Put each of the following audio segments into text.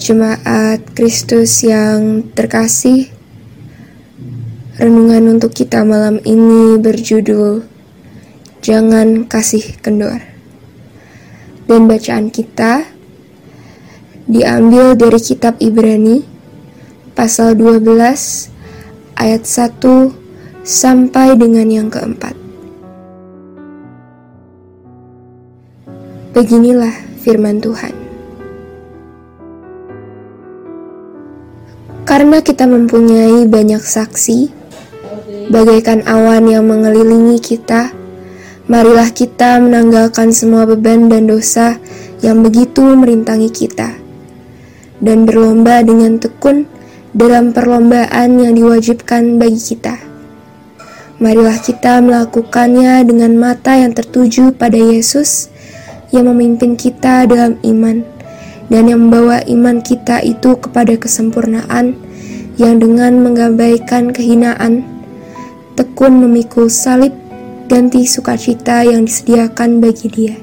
Jemaat Kristus yang terkasih, renungan untuk kita malam ini berjudul Jangan Kasih Kendor. Dan bacaan kita diambil dari kitab Ibrani pasal 12 ayat 1 sampai dengan yang keempat. Beginilah firman Tuhan. Karena kita mempunyai banyak saksi, bagaikan awan yang mengelilingi kita, marilah kita menanggalkan semua beban dan dosa yang begitu merintangi kita, dan berlomba dengan tekun dalam perlombaan yang diwajibkan bagi kita. Marilah kita melakukannya dengan mata yang tertuju pada Yesus yang memimpin kita dalam iman dan yang membawa iman kita itu kepada kesempurnaan yang dengan menggabaikan kehinaan tekun memikul salib ganti sukacita yang disediakan bagi dia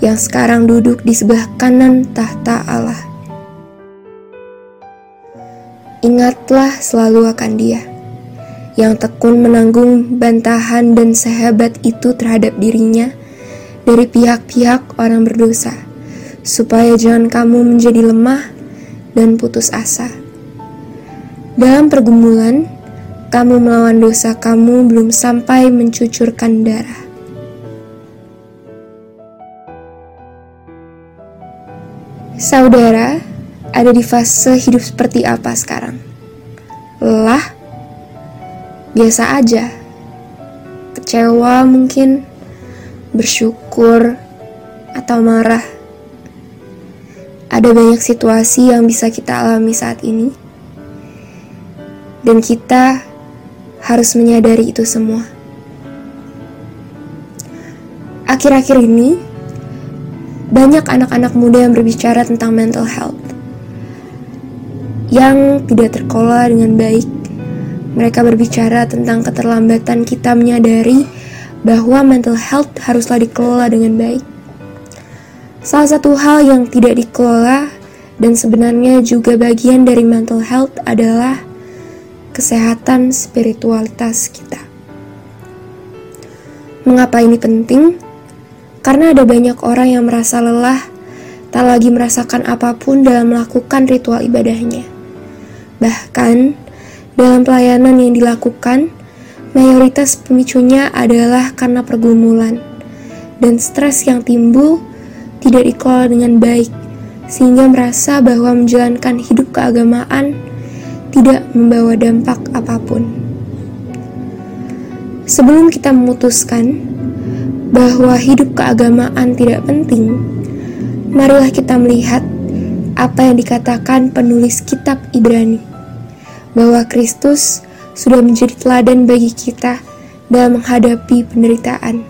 yang sekarang duduk di sebelah kanan tahta Allah. Ingatlah selalu akan dia yang tekun menanggung bantahan dan sehebat itu terhadap dirinya dari pihak-pihak orang berdosa supaya jangan kamu menjadi lemah dan putus asa. Dalam pergumulan, kamu melawan dosa kamu belum sampai mencucurkan darah. Saudara, ada di fase hidup seperti apa sekarang? Lelah? Biasa aja. Kecewa mungkin, bersyukur, atau marah ada banyak situasi yang bisa kita alami saat ini, dan kita harus menyadari itu semua. Akhir-akhir ini, banyak anak-anak muda yang berbicara tentang mental health yang tidak terkelola dengan baik. Mereka berbicara tentang keterlambatan kita menyadari bahwa mental health haruslah dikelola dengan baik. Salah satu hal yang tidak dikelola dan sebenarnya juga bagian dari mental health adalah kesehatan spiritualitas kita. Mengapa ini penting? Karena ada banyak orang yang merasa lelah, tak lagi merasakan apa pun dalam melakukan ritual ibadahnya. Bahkan, dalam pelayanan yang dilakukan, mayoritas pemicunya adalah karena pergumulan dan stres yang timbul tidak dikelola dengan baik, sehingga merasa bahwa menjalankan hidup keagamaan tidak membawa dampak apa pun. Sebelum kita memutuskan bahwa hidup keagamaan tidak penting, marilah kita melihat apa yang dikatakan penulis kitab Ibrani, bahwa Kristus sudah menjadi teladan bagi kita dalam menghadapi penderitaan.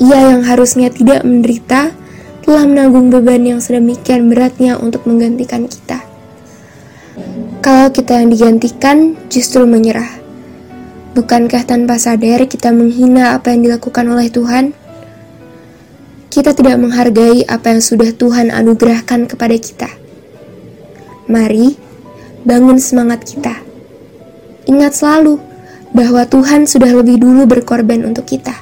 Ia yang harusnya tidak menderita, telah menanggung beban yang sedemikian beratnya untuk menggantikan kita. Kalau kita yang digantikan justru menyerah, bukankah tanpa sadar kita menghina apa yang dilakukan oleh Tuhan? Kita tidak menghargai apa yang sudah Tuhan anugerahkan kepada kita. Mari bangun semangat kita. Ingat selalu bahwa Tuhan sudah lebih dulu berkorban untuk kita.